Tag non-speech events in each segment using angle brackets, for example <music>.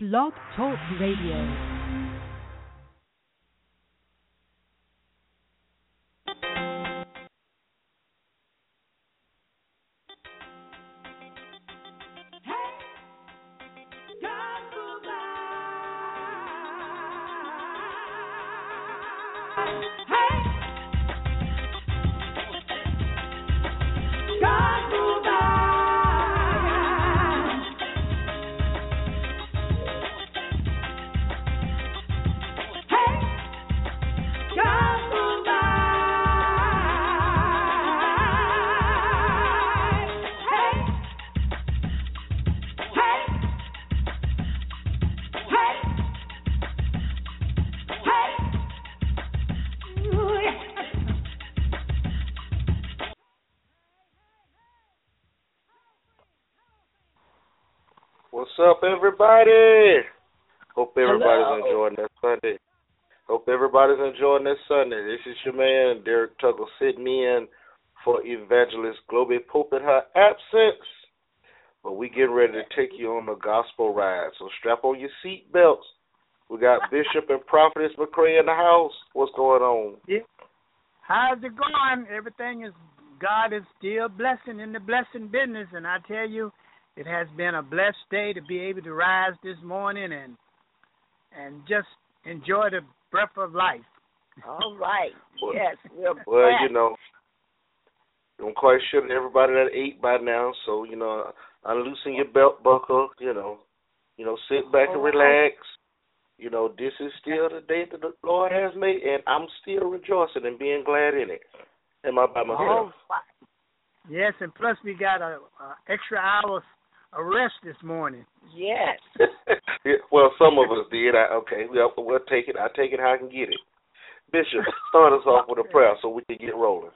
Blog Talk Radio. Everybody? Hope everybody's Hello. enjoying their Sunday. Hope everybody's enjoying their Sunday. This is your man, Derrick Tuggle, sitting me in for Evangelist Globee Pope in her absence. But we getting ready to take you on the gospel ride. So strap on your seat belts. We got Bishop and Prophetess McCray in the house. What's going on? Yeah. How's it going? Everything is God is still blessing in the blessing business, and I tell you, it has been a blessed day to be able to rise this morning and and just enjoy the breath of life. All right. Well- Yes, we're Well, back. you know, I'm quite sure that everybody that ate by now. So you know, unloosen your belt buckle. You know, you know, sit back and Oh. relax. You know, this is still the day that the Lord has made, and I'm still rejoicing and being glad in it. Am I by All myself? right. Yes, and plus we got a, a extra hours of rest this morning. Yes. <laughs> Well, some of us did. I, okay, we'll, uh, we'll take it. I take it how I can get it. Bishop, <laughs> start us off with a prayer so we can get rolling.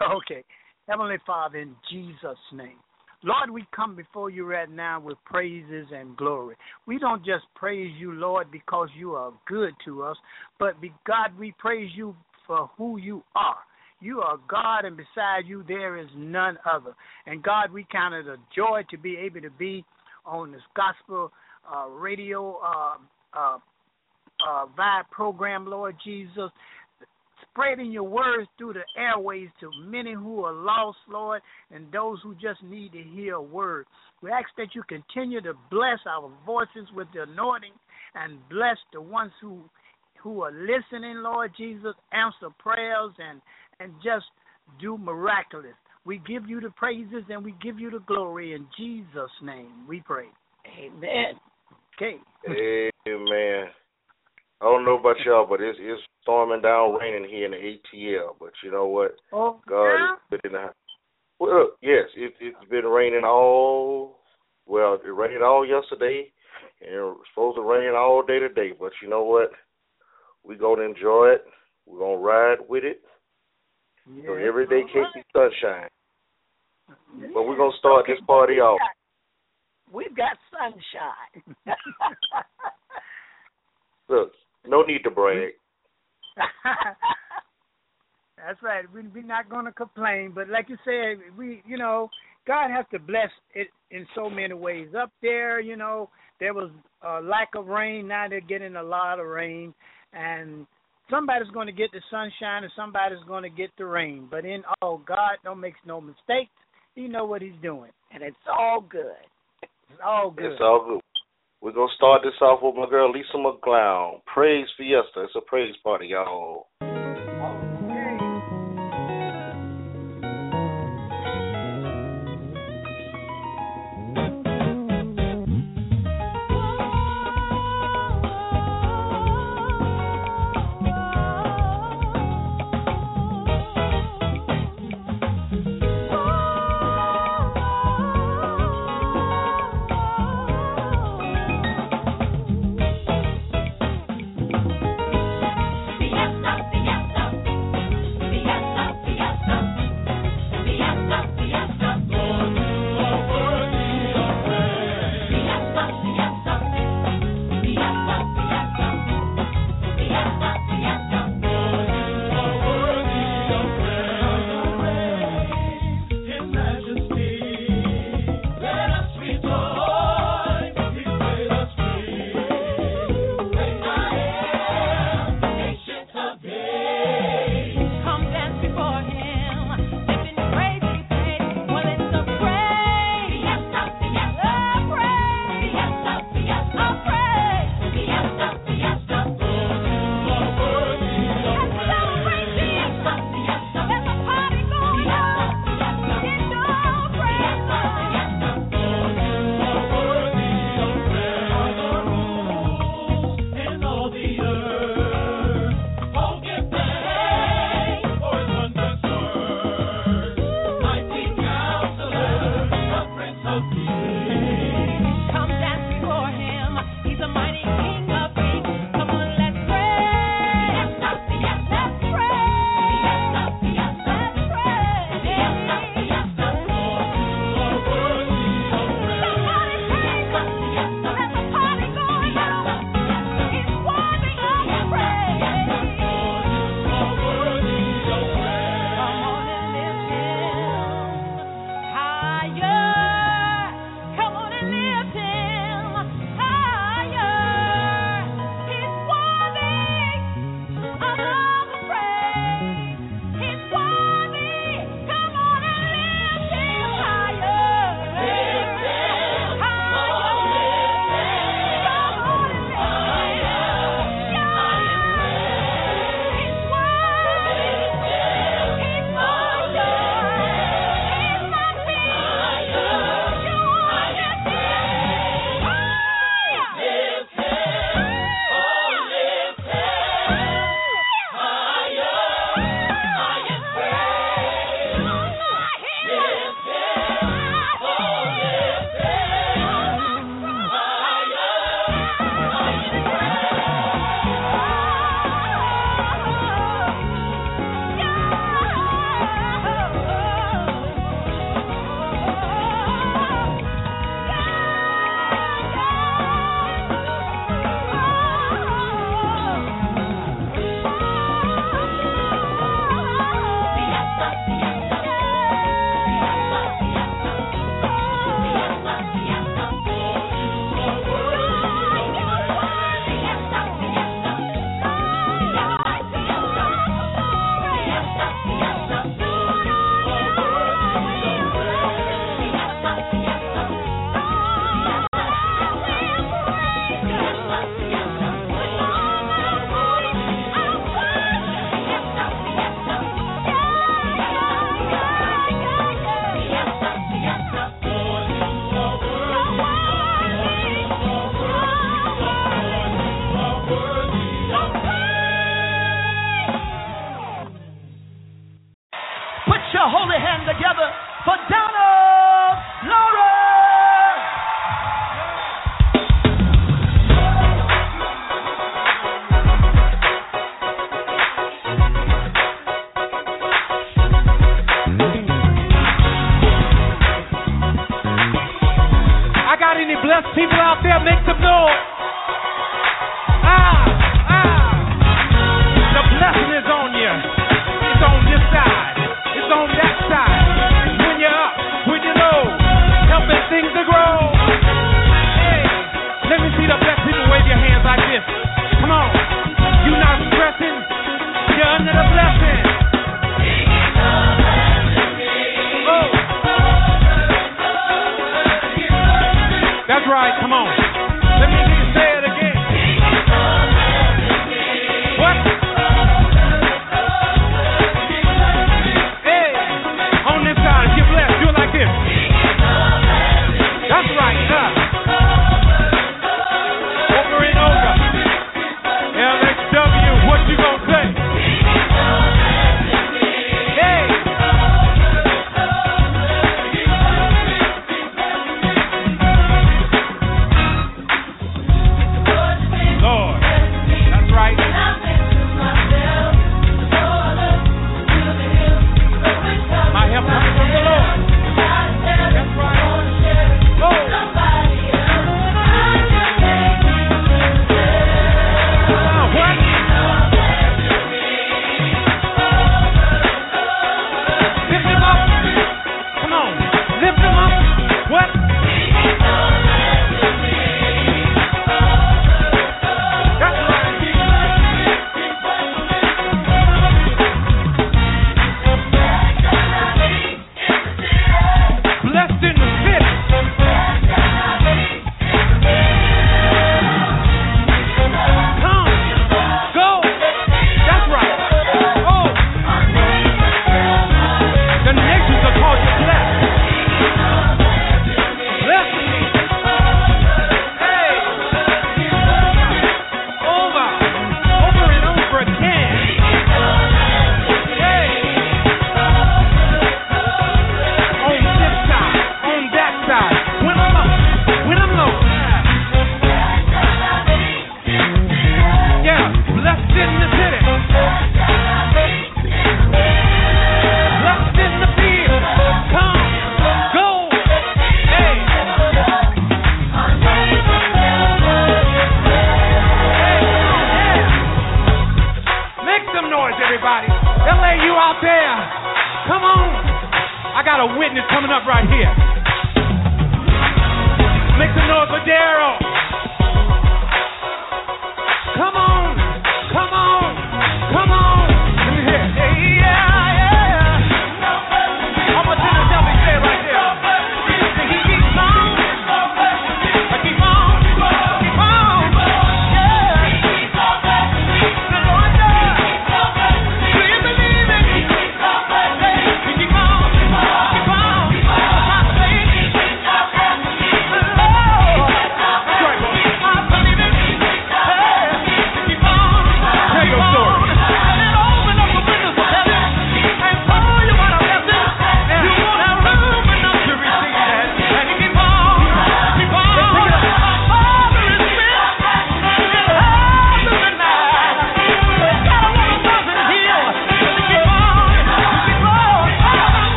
Okay. Heavenly Father, in Jesus' name. Lord, we come before you right now with praises and glory. We don't just praise you, Lord, because you are good to us, but be, God, we praise you for who you are. You are God, and beside you there is none other. And God, we count it a joy to be able to be on this gospel uh, radio uh, uh, uh, vibe program, Lord Jesus, spreading your words through the airways to many who are lost, Lord, and those who just need to hear a word. We ask that you continue to bless our voices with the anointing and bless the ones who who are listening, Lord Jesus, answer prayers and and just do miraculous. We give you the praises and we give you the glory in Jesus' name. We pray. Amen. Okay. Amen. I don't know about y'all, but it's it's storming down, raining here in the ATL. But you know what? Oh, God yeah? is good in the house. Well, yes, it, it's been raining all. Well, it rained all yesterday, and it's supposed to rain all day today. But you know what? We're gonna enjoy it. We're gonna ride with it. You know, every day All can't be sunshine. But we're gonna start this party We've off. got- We've got sunshine. <laughs> Look, no need to brag. <laughs> That's right. We, we're not going to complain, but like you said, we, you know, God has to bless it in so many ways. Up there, you know, there was a lack of rain. Now they're getting a lot of rain, and somebody's going to get the sunshine, and somebody's going to get the rain. But in all, God don't make no mistakes. He know what He's doing. and it's all good. It's all good. It's all good. We're gonna start this off with my girl Lisa McClendon. Praise Fiesta. It's a praise party, y'all.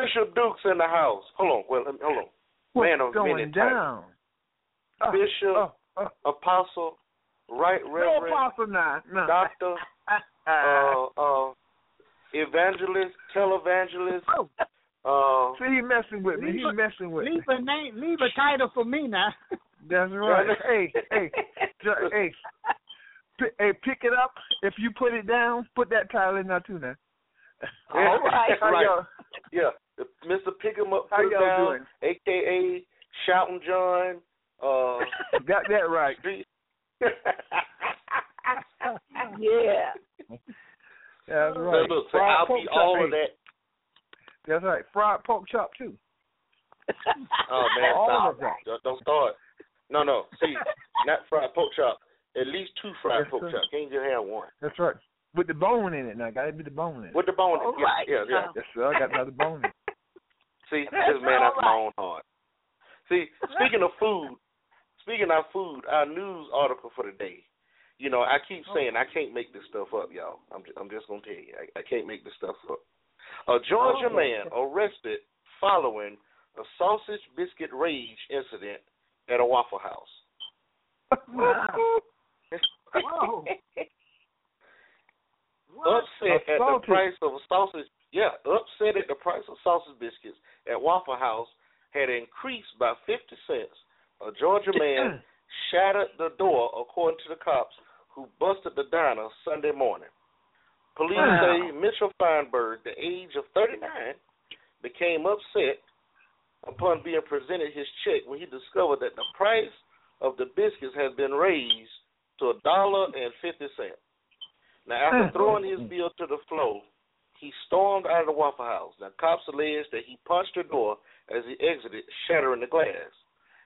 Bishop Duke's in the house. Hold on, well, hold on. What's Man, going down? Type. Bishop, uh, uh, uh, Apostle, Right Reverend, no Apostle, not, no. Doctor, <laughs> uh, uh, Evangelist, Televangelist. Oh. Uh, See, he messing with me. He's messing with leave me. Leave a name, leave a title for me now. <laughs> That's right. hey, hey, hey, <laughs> hey, pick it up. If you put it down, put that title in there too now. <laughs> All right. How Right. y'all? yeah, Mr. Pick 'em up, How put y'all down, doing? aka Shouting John. Uh, <laughs> Got that right. Street. <laughs> yeah. That's So right. look, so Fried I'll pork be chop, all of hey, that. That's right. Fried pork chop too. Oh man, All stop! of that. Don't, don't start. No, no. See, not fried pork chop. At least two fried Yes, pork sir. chop. Can't just have one That's right. With the bone in it now. Got to be the bone in it. with the bone. All oh, yeah, right, yeah, yeah. now. Yes, sir. I got another bone in it. <laughs> See, this man all after my own heart. See, speaking of food, speaking of food, our news article for the day. You know, I keep oh. saying I can't make this stuff up, y'all. I'm just, I'm just gonna tell you, I, I can't make this stuff up. A Georgia Oh. man arrested following a sausage biscuit rage incident at a Waffle House. Wow. <laughs> Whoa. What? upset at the price of sausage. Yeah, upset at the price of sausage biscuits at Waffle House had increased by fifty cents. A Georgia man shattered the door, according to the cops who busted the diner Sunday morning. Police Wow. say Mitchell Feinberg, the age of 39, became upset upon being presented his check when he discovered that the price of the biscuits had been raised to a dollar and fifty cents. Now, after throwing his bill to the floor, he stormed out of the Waffle House. Now, cops allege that he punched the door as he exited, shattering the glass.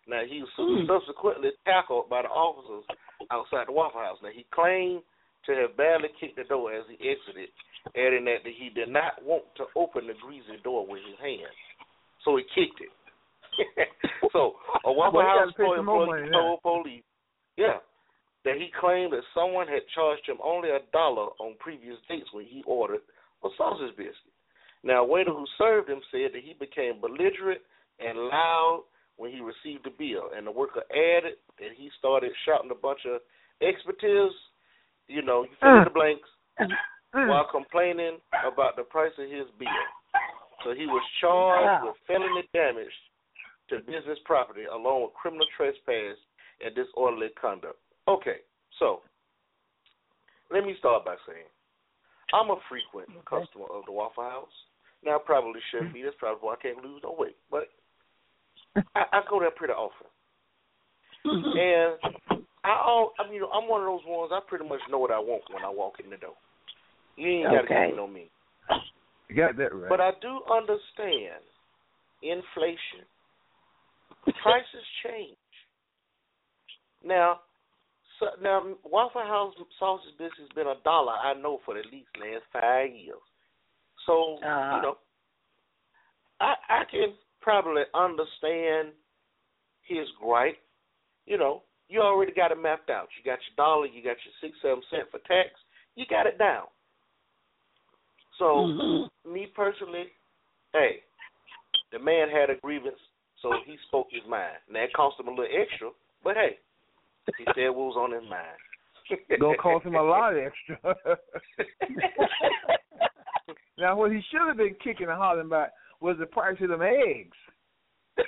Now, he was Mm. subsequently tackled by the officers outside the Waffle House. Now, he claimed to have badly kicked the door as he exited, adding that he did not want to open the greasy door with his hand, so he kicked it. <laughs> so, a Waffle Well, House gotta pay some more employee told police, yeah, that he claimed that someone had charged him only a dollar on previous dates when he ordered a sausage biscuit. Now, a waiter who served him said that he became belligerent and loud when he received the bill, and the worker added that he started shouting a bunch of expletives, you know, you fill in the blanks, Mm. while complaining about the price of his bill. So he was charged with felony damage to business property along with criminal trespass and disorderly conduct. Okay, so let me start by saying I'm a frequent customer of the Waffle House. Now I probably shouldn't be. That's probably why I can't lose no weight. But I, I go there pretty often. Mm-hmm. And I all I mean I'm one of those ones I pretty much know what I want when I walk in the door. You ain't gotta Okay. get to know me. You got that right. But I do understand inflation. Prices change. Now, so, now Waffle House sausage biscuits has been a dollar. I know for at least last five years. So Uh-huh. you know, I I can probably understand his gripe. You know, you already got it mapped out. You got your dollar. You got your six seven cent for tax. You got it down. So Mhm. me personally, hey, the man had a grievance, so he spoke his mind. Now it cost him a little extra, but hey, he said what was on his mind. <laughs> Gonna cost him a lot extra. <laughs> now, what he should have been kicking and hollering about was the price of them eggs.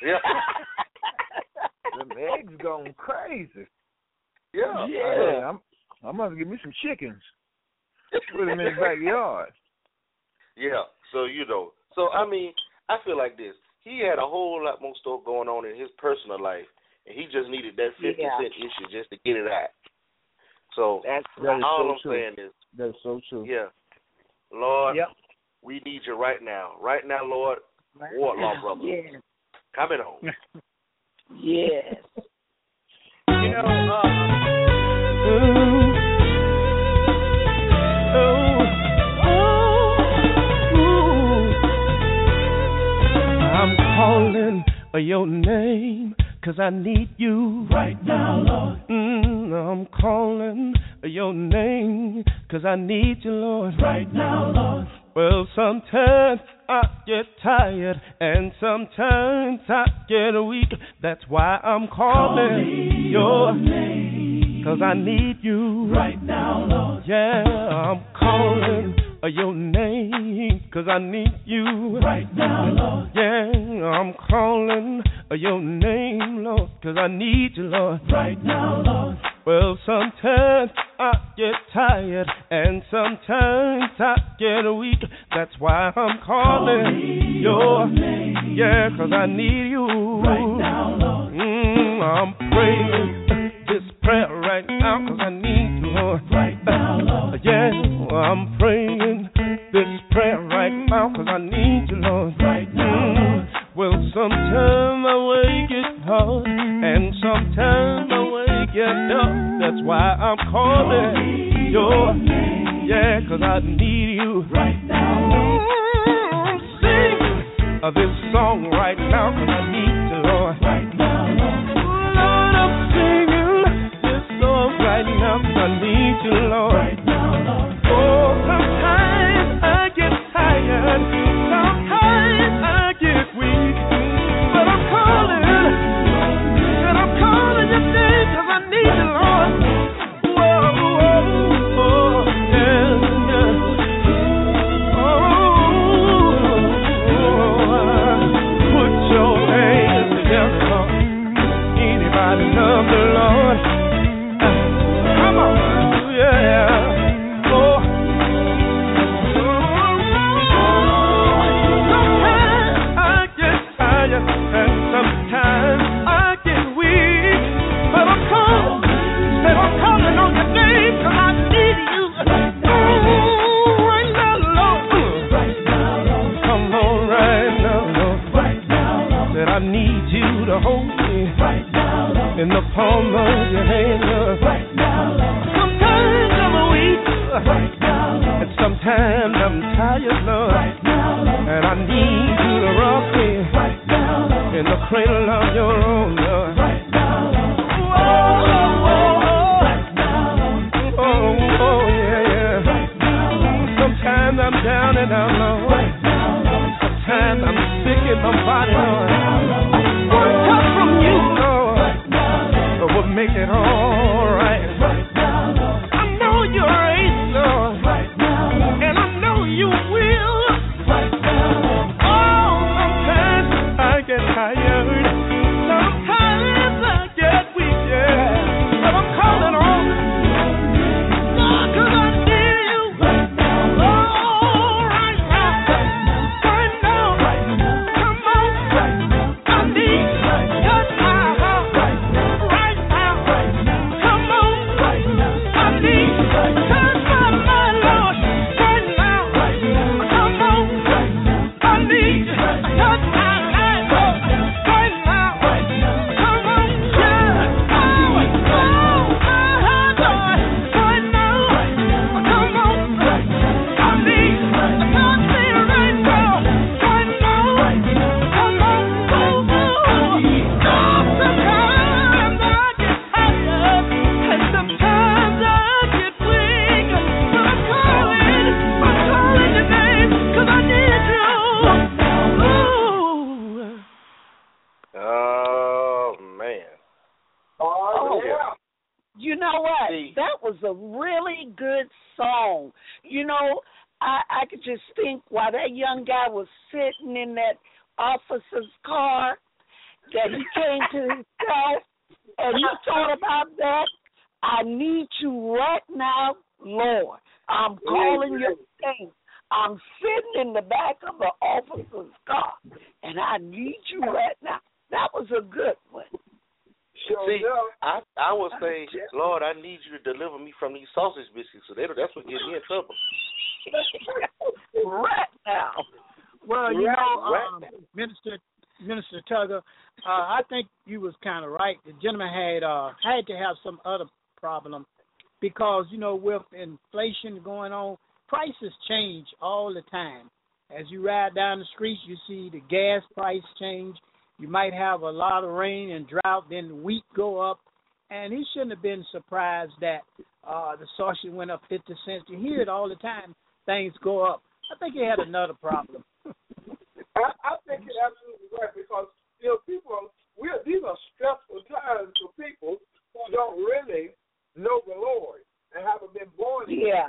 yeah, <laughs> Them eggs going crazy. yeah, Hey, I'm, I'm gonna give me some chickens. Put them in the backyard. yeah. So you know, so I mean, I feel like this. He had a whole lot more stuff going on in his personal life, and he just needed that fifty Yeah. cent issue just to get it out. So That's That is all so I'm true. saying is, That's so true. yeah, Lord, Yep. we need you right now, right now, Lord. Wardlaw brother, Yes. coming home. Yes. You know, uh, I'm calling your name, cause I need you right now, Lord. Mm, I'm calling your name, cause I need you, Lord, right now, Lord. Well, sometimes I get tired, and sometimes I get weak. That's why I'm calling your name, cause I need you right now, Lord. Yeah, I'm calling your name, cause I need you. Right now, Lord. Yeah, I'm calling your name, Lord, cause I need you, Lord. Right now, Lord. Well, sometimes I get tired and sometimes I get weak. That's why I'm calling your name. Yeah, cause I need you. Right now, Lord. Mm, I'm praying this prayer right now cause I need you, Lord. Right now, Lord. Yeah, I'm praying this prayer right now cause I need you, Lord. Right now, Lord. Well, sometimes my way gets hard and sometimes way gets tough. That's why I'm calling your name. Yeah, cause I need you. Right now, Lord. Sing uh, this song right now I need I need you, Lord. Make it all Well, you Right, know, right. um, Minister Minister Tuggle, uh, I think you was kind of right. The gentleman had uh, had to have some other problem because you know with inflation going on, prices change all the time. As you ride down the streets, you see the gas price change. You might have a lot of rain and drought, then wheat go up, and he shouldn't have been surprised that uh, the sausage went up fifty cents. You hear it all the time. Things go up. I think he had another problem. I, I think you're absolutely right because you know people we are, these are stressful times for people who don't really know the Lord and haven't been born again. Yeah.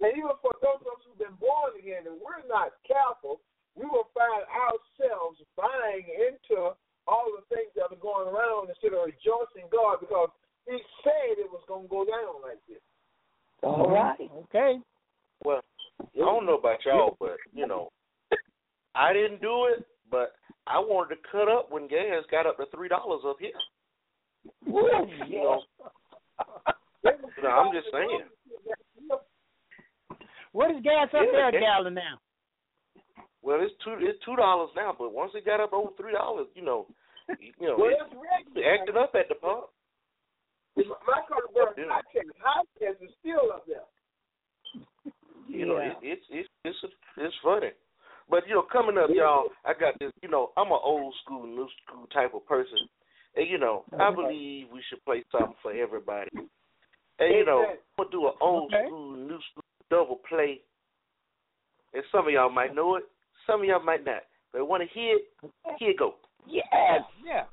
And even for those of us who've been born again, and we're not careful, we will find ourselves buying into all the things that are going around instead of rejoicing God because He said it was going to go down like this. All right. Okay. Well, I don't know about y'all, but you know, wanted to cut up when gas got up to three dollars up here. Ooh, You know, <laughs> you I'm just saying. What is gas up Yeah, there a gallon now? Well, it's two it's two dollars now, but once it got up over three dollars, you know, you know, Well, it, it's regular. it up at the pump. My color burn Yeah. hot gas. Is still up there. You know, Yeah. it, it's it's it's it's funny. But you know, coming up, y'all, I got this. You know, I'm an old school, new school type of person, and you know, I believe we should play something for everybody. And you know, I'm gonna do an old Okay. school, new school double play. And some of y'all might know it, some of y'all might not. But want to hear it? Here you go. yes. Yeah.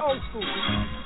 Old school.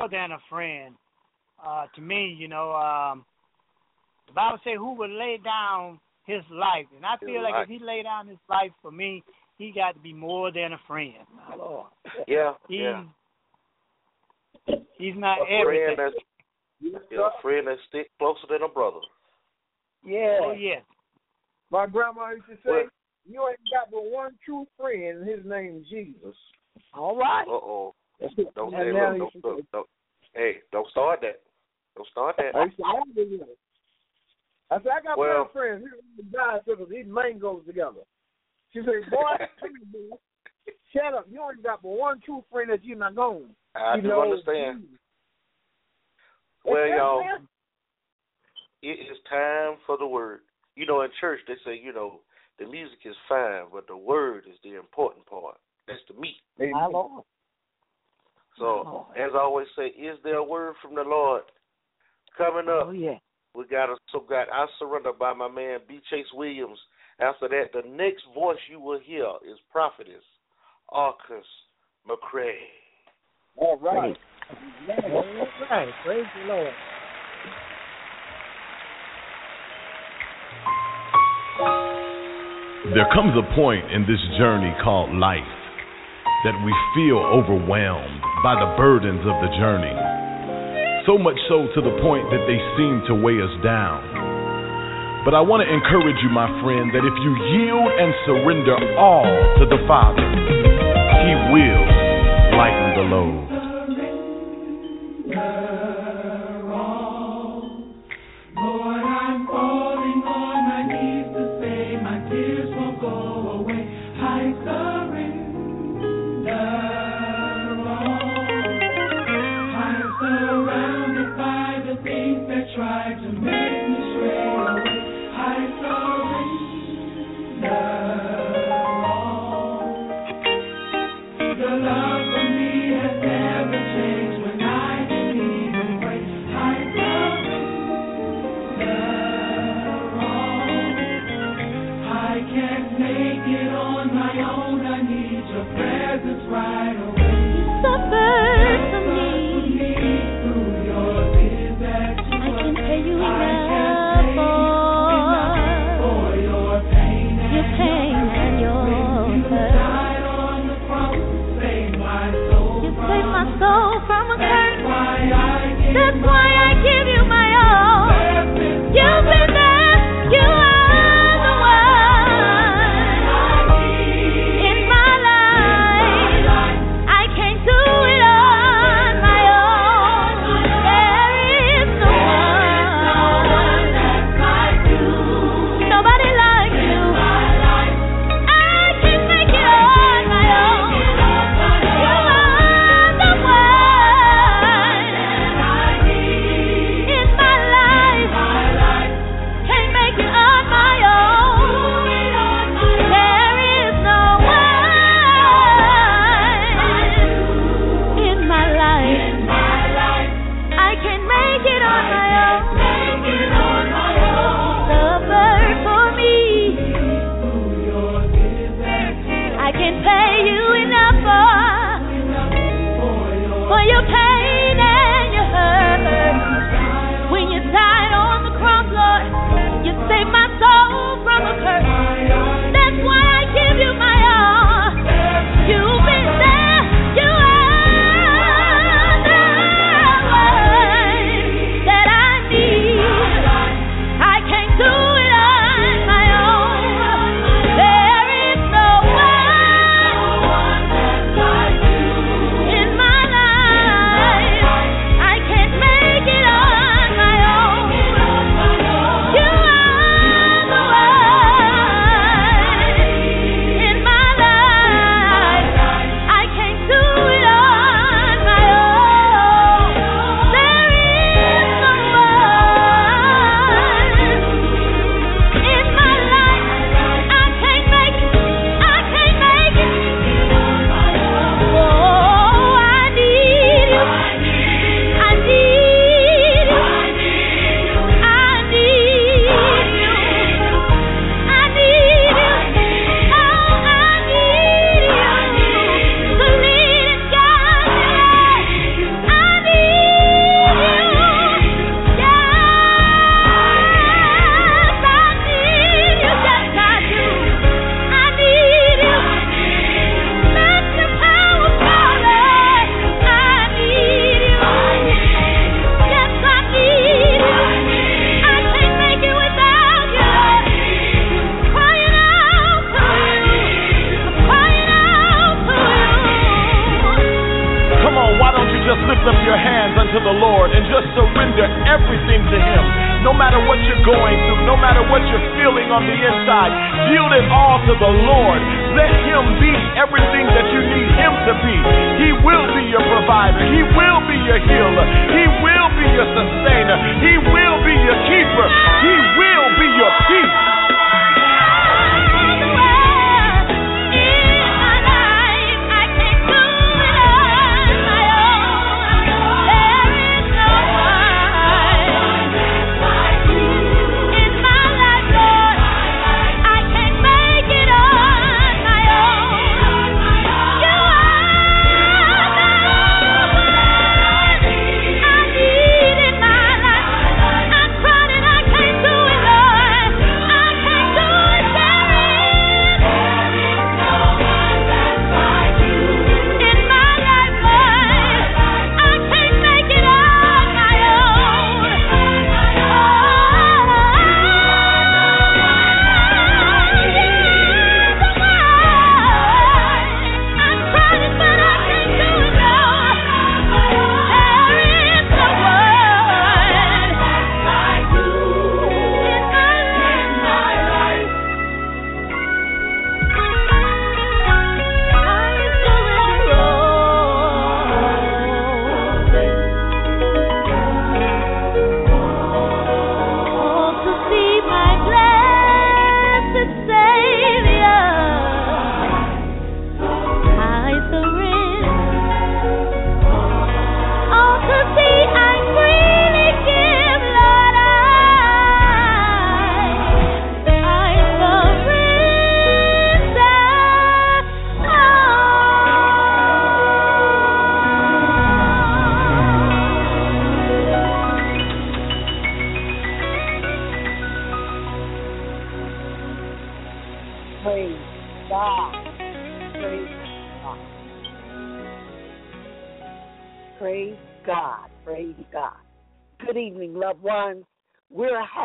More than a friend. Uh, to me, you know, um, the Bible say who would lay down his life, and I His feel like life. if he lay down his life for me, he got to be more than a friend. My Lord. Yeah, He's yeah. he's not A friend everything. that's yeah, a friend that stick closer than a brother. Yeah. Oh yes. My grandma used to say, What? "You ain't got but one true friend, and his name's Jesus." All right. Uh oh. Don't say look, don't, to don't, Hey, don't start that. Don't start that. I used to argue with him. I said, I got Well- one friend. He died because these mangoes together. She said, boy, come here, boy. shut up. You only got but one true friend that you're not going. I you do know, understand. Jesus. Well, y'all, it. is time for the word. You know, in church they say, you know, the music is fine, but the word is the important part. That's the meat. My Lord. So, oh, as I always say, is there a word from the Lord coming up? Oh yeah. We got a so got I surrender by my man B. Chase Williams. After that, the next voice you will hear is prophetess Arkes McCray. All right. All right. Praise the Lord. There comes a point in this journey called life that we feel overwhelmed by the burdens of the journey. So much so to the point that they seem to weigh us down. But I want to encourage you, my friend, that if you yield and surrender all to the Father, He will lighten the load.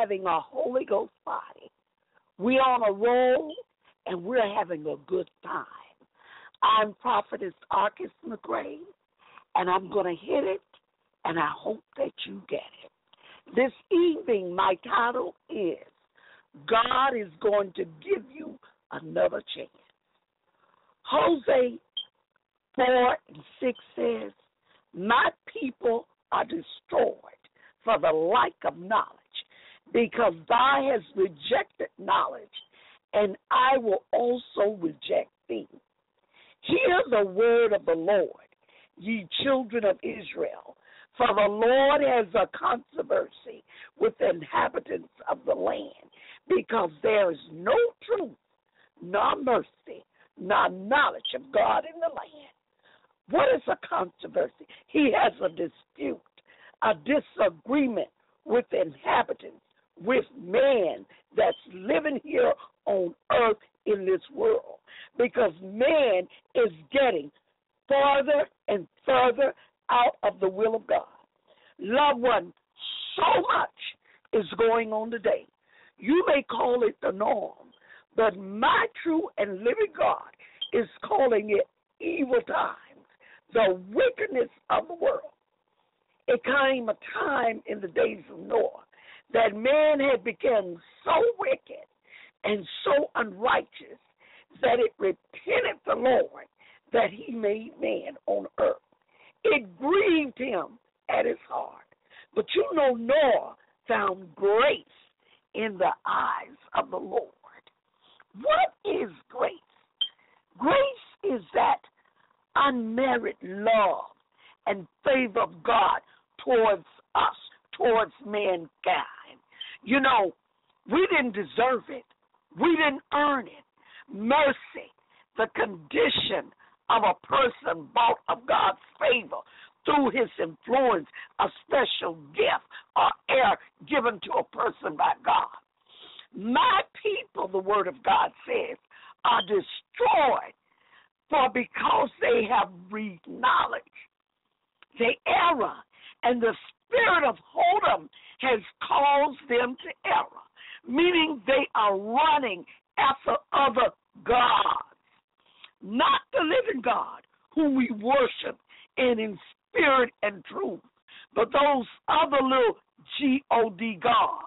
Having a Holy Ghost body. We're on a roll and we're having a good time. I'm Prophetess Arkes McCray, and I'm going to hit it, and I hope that you get it. This evening, my title is God is going to give you another chance. Hosea 4 and 6 says, My people are destroyed for the lack of knowledge, because thou hast rejected knowledge, and I will also reject thee. Hear the word of the Lord, ye children of Israel. For the Lord has a controversy with the inhabitants of the land, because there is no truth, nor mercy, nor knowledge of God in the land. What is a controversy? He has a dispute, a disagreement with the inhabitants, with man that's living here on earth in this world. Because man is getting farther and further out of the will of God. Loved one, so much is going on today. You may call it the norm, but my true and living God is calling it evil times, the wickedness of the world. It came a time in the days of Noah that man had become so wicked and so unrighteous that it repented the Lord that he made man on earth. It grieved him at his heart. But you know, Noah found grace in the eyes of the Lord. What is grace? Grace is that unmerited love and favor of God towards us, towards mankind. You know, we didn't deserve it, we didn't earn it. Mercy, the condition of a person bought of God's favor through his influence, a special gift or air given to a person by God. My people, the word of God says, are destroyed for because they have knowledge, the error, and the spirit of whoredom has caused them to error, meaning they are running after other gods, not the living God whom we worship and in spirit and truth, but those other little G O D gods.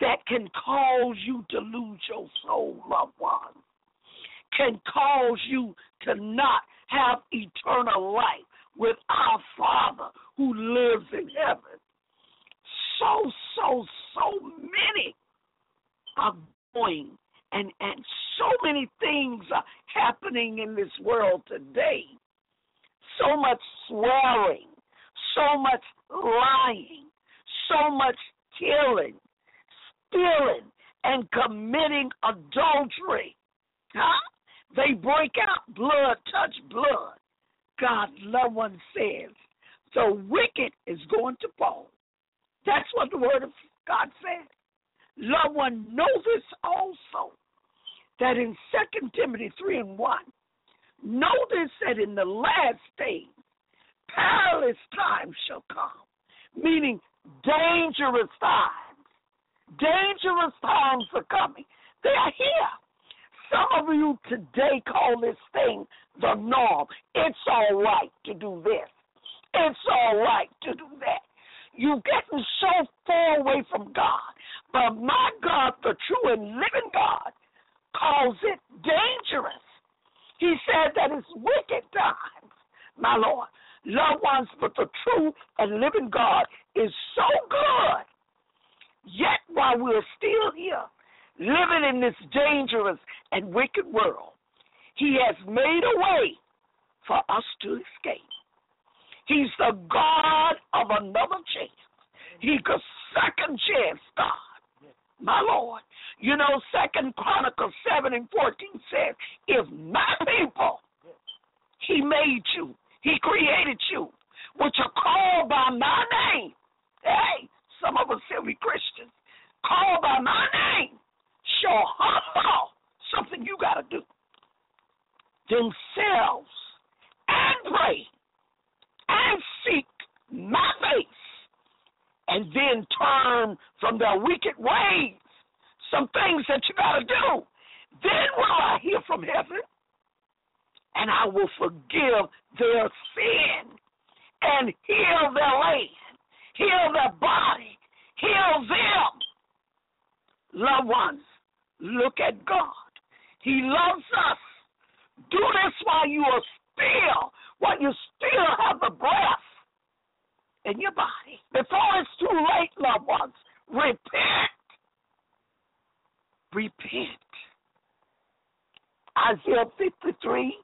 that can cause you to lose your soul, loved one, can cause you to not have eternal life with our Father who lives in heaven. So, so, so many are going and and so many things are happening in this world today. So much swearing, so much lying, so much killing, stealing, and committing adultery. Huh? They break out blood, touch blood. God, loved one says, the wicked is going to fall. That's what the word of God says. Loved one, know this also that in Second Timothy 3 and 1, know this that in the last days, perilous times shall come, meaning dangerous times. Dangerous times are coming. They are here. Some of you today call this thing the norm. It's all right to do this. It's all right to do that. You're getting so far away from God. But my God, the true and living God, calls it dangerous. He said that it's wicked times, my Lord. Loved ones, but the true and living God is so good. Yet while we're still here, living in this dangerous and wicked world, He has made a way for us to escape. He's the God of another chance. He's a second chance God, my Lord. You know, Second Chronicles seven and fourteen says, "If my people, He made you, He created you, which are called by my name." Hey, some of us we Christians, called by my name, shall humble something you got to do themselves and pray and seek my face and then turn from their wicked ways. Some things that you got to do. Then will I hear from heaven and I will forgive their sin and heal their land, heal their body, heal them. Loved ones, look at God. He loves us. Do this while you are still, while you still have the breath in your body. Before it's too late, loved ones, repent. Repent. Isaiah 53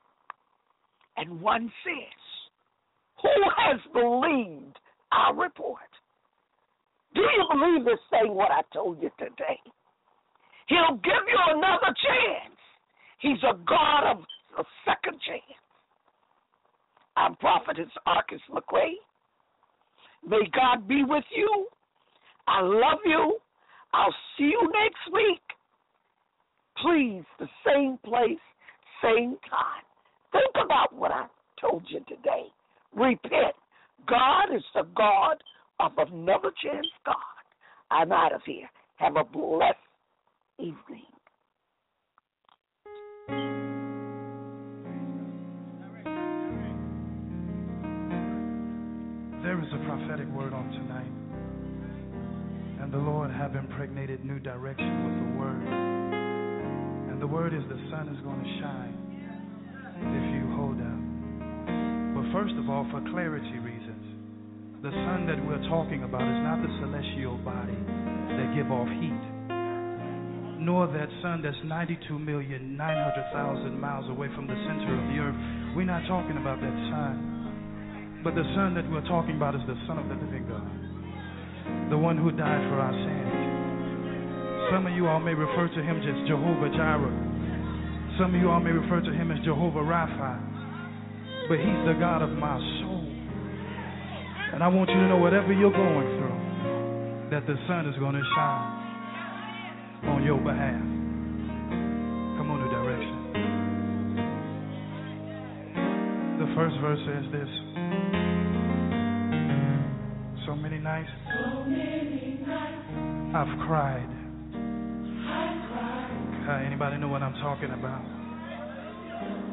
and 1 says, Who has believed our report? Do you believe this thing, what I told you today? He'll give you another chance. He's a God of a second chance. I'm Prophetess Arkes McCray. May God be with you. I love you. I'll see you next week. Please, the same place, same time. Think about what I told you today. Repent. God is the God of another chance God. I'm out of here. Have a blessed evening. Prophetic word on tonight. And the Lord have impregnated new direction with the word. And the word is the sun is going to shine if you hold out. But first of all, for clarity reasons, the sun that we're talking about is not the celestial body that give off heat, nor that sun that's 92,900,000 miles away from the center of the earth. We're not talking about that sun. But the Son that we're talking about is the Son of the living God, the one who died for our sins. Some of you all may refer to him as Jehovah Jireh. Some of you all may refer to him as Jehovah Rapha. But he's the God of my soul. And I want you to know whatever you're going through, that the sun is going to shine on your behalf. Come on, New Direction. The first verse says this. So many nights, I've cried. Uh, anybody know what I'm talking about?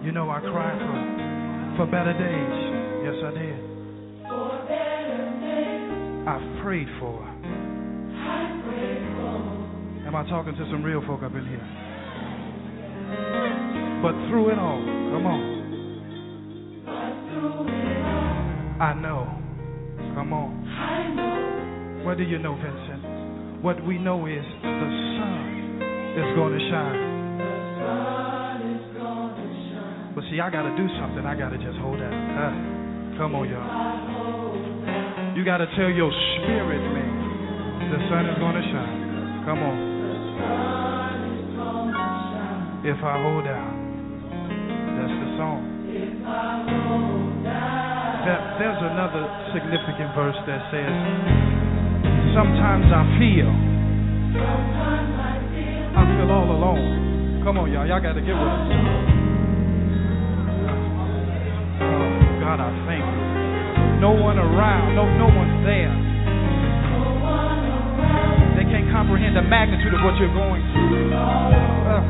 You know I cried for for better days. Yes, I did. For better days. I've prayed for. I prayed for. Am I talking to some real folk up in here? But through it all, come on. But through it all, I know. Come on. What do you know, Vincent? What we know is the sun is going to shine. But see, I got to do something. I got to just hold out. Huh? Come on, y'all. You got to tell your spirit, man, the sun is going to shine. Come on. If I hold out, that's the song. There, there's another significant verse that says, Sometimes I feel, I feel all alone. Come on, y'all. Y'all got to get with us. Oh, God, I thank you. No one around, no, no one's there. They can't comprehend the magnitude of what you're going through. Uh,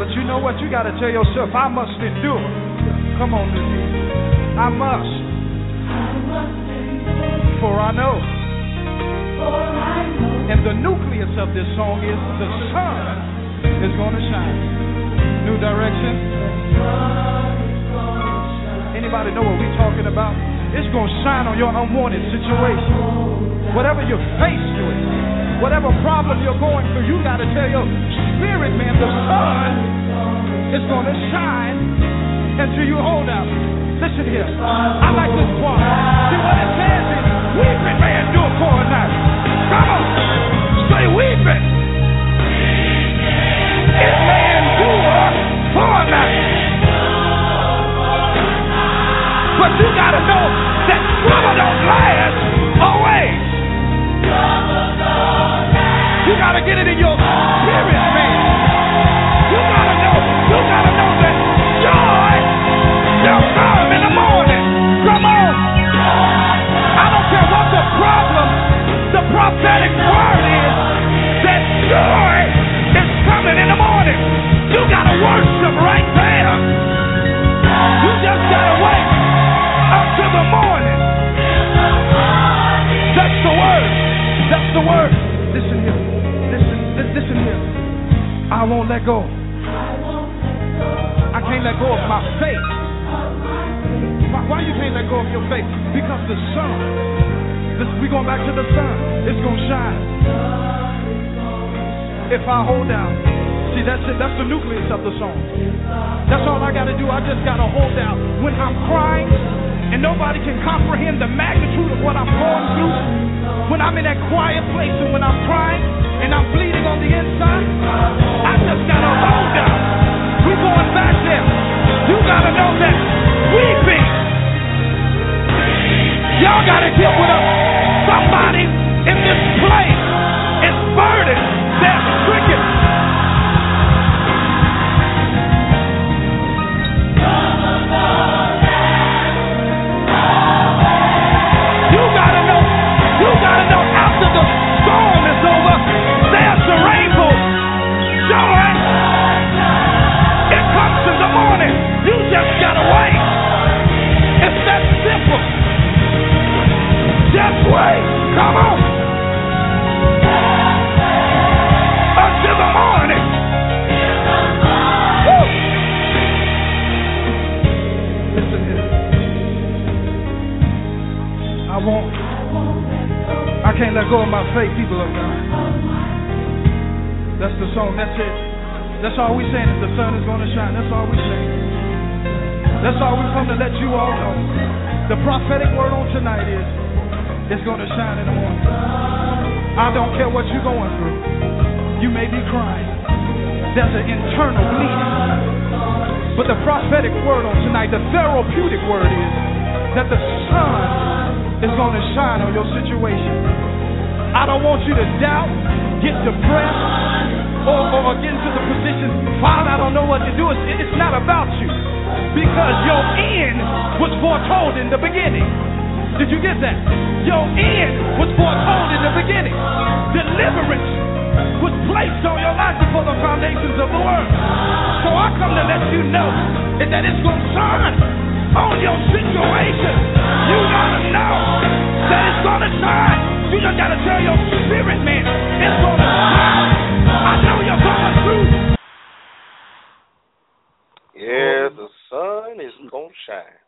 but you know what? You got to tell yourself, I must endure. Come on, Lizzie. I must. For I know. And the nucleus of this song is the sun is going to shine. New direction. Anybody know what we're talking about? It's going to shine on your unwanted situation. Whatever you're faced with, whatever problem you're going through, you got to tell your spirit, man, the sun is going to shine until you hold out. Listen here. I like this part. See what it says is, weeping may endure for a night. Come on. Say weeping. It may endure for a night. But you gotta know that trouble don't last always. You gotta get it in your spirit, prophetic word is, that joy is coming in the morning. You gotta worship right there. You just gotta wait until the morning. That's the word. That's the word. Listen here. Listen, listen here. I won't let go. I can't let go of my faith. Why, why you can't let go of your faith? Because the sun. This, we going back to the sun. It's gonna shine. If I hold out. See, that's it. That's the nucleus of the song. That's all I gotta do. I just gotta hold out. When I'm crying and nobody can comprehend the magnitude of what I'm going through, when I'm in that quiet place and when I'm crying and I'm bleeding on the inside, I just gotta hold out. We going back there. You gotta know that weeping. Y'all gotta get with us. Somebody in this place is burdened. They're stricken. Just wait. Come on. Until the morning. Listen here. I won't. I can't let go of my faith, people of God. That's the song. That's it. That's all we're saying is the sun is going to shine. That's all we're saying. That's all we come to let you all know. The prophetic word on tonight is it's going to shine in the morning. I don't care what you're going through. You may be crying. There's an internal bleeding. But the prophetic word on tonight, the therapeutic word is that the sun is going to shine on your situation. I don't want you to doubt, get depressed, or, or get into the position, Father, I don't know what to do. It's, it's not about you. Because your end was foretold in the beginning. Did you get that? Your end was foretold in the beginning. Deliverance was placed on your life before the foundations of the world. So I come to let you know that it's going to shine on your situation. You gotta know that it's going to shine You just gotta tell your spirit, man, it's gonna shine. I know you're going through. Yeah, the sun is gonna shine.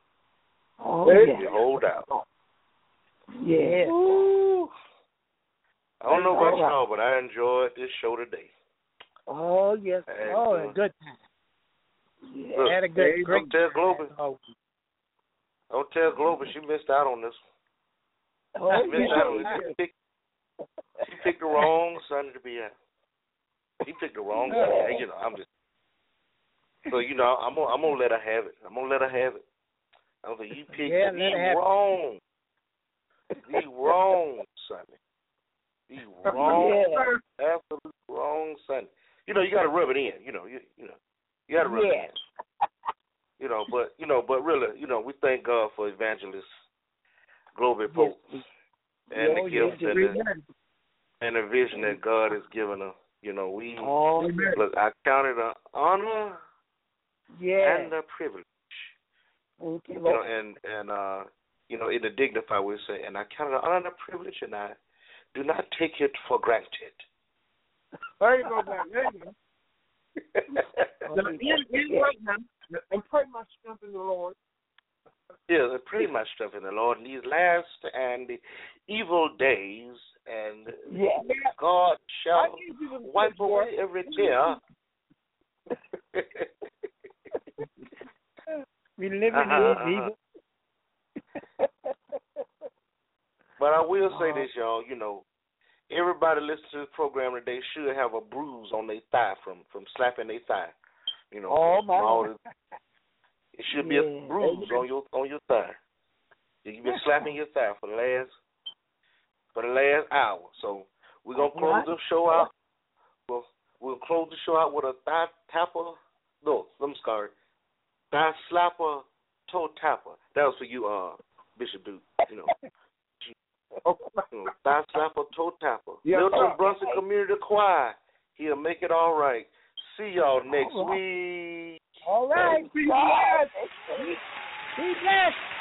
Oh, Baby, yeah. hold out. Yeah. Ooh. I don't know about y'all, but I enjoyed this show today. Oh, yes. Hey, Oh, uh, a good time. Yeah. Look, Had a good, hey, great don't tell. Globee. Oh, Don't tell Globee she missed out on this. Oh, She missed out on yeah. this. She picked, she picked the wrong Sunday to be at. She picked the wrong Sunday. You know, I'm just. So you know, I'm gonna I'm gonna let her have it. I'm gonna let her have it. I was like, you picked Yeah, the let her have it. wrong, the wrong Sunday, the <laughs> wrong, Yeah. absolute wrong Sunday. You know, you got to rub it in. You know, you you know, you got to rub Yes. it in. You know, but you know, but really, you know, we thank God for evangelist Globee Pope and Oh, the yes, gifts and the and the vision that God has given us. You know, we Oh, look. I count it an honor yeah. and a privilege. Thank you, You know, and and uh, you know, in a dignified way, say, and I count it an honor and a privilege, and I do not take it for granted. <laughs> There you go, man. There you go. Now, in, in right and pray my strength in the Lord. Yeah, pretty much stuff in the Lord in these last and the evil days, and Yeah. God shall need you to wipe away every tear. <laughs> we live in Uh-huh, <laughs> these evil. But I will say Uh-huh. this, y'all. You know, everybody listening to this program today should have a bruise on their thigh from from slapping their thigh. You know, Oh, my. all it should be Yeah. a bruise on your on your thigh. You've been slapping your thigh for the last for the last hour. So we're gonna close the show out. We'll we'll close the show out with a thigh tapper. No, I'm sorry. Thigh slapper, toe tapper. That was for you, uh, Bishop Duke. You know. You know, thigh slapper, toe tapper. Yeah. Milton Brunson Community Choir. He'll make it all right. See y'all next All right. week. All right. Be God. Be blessed.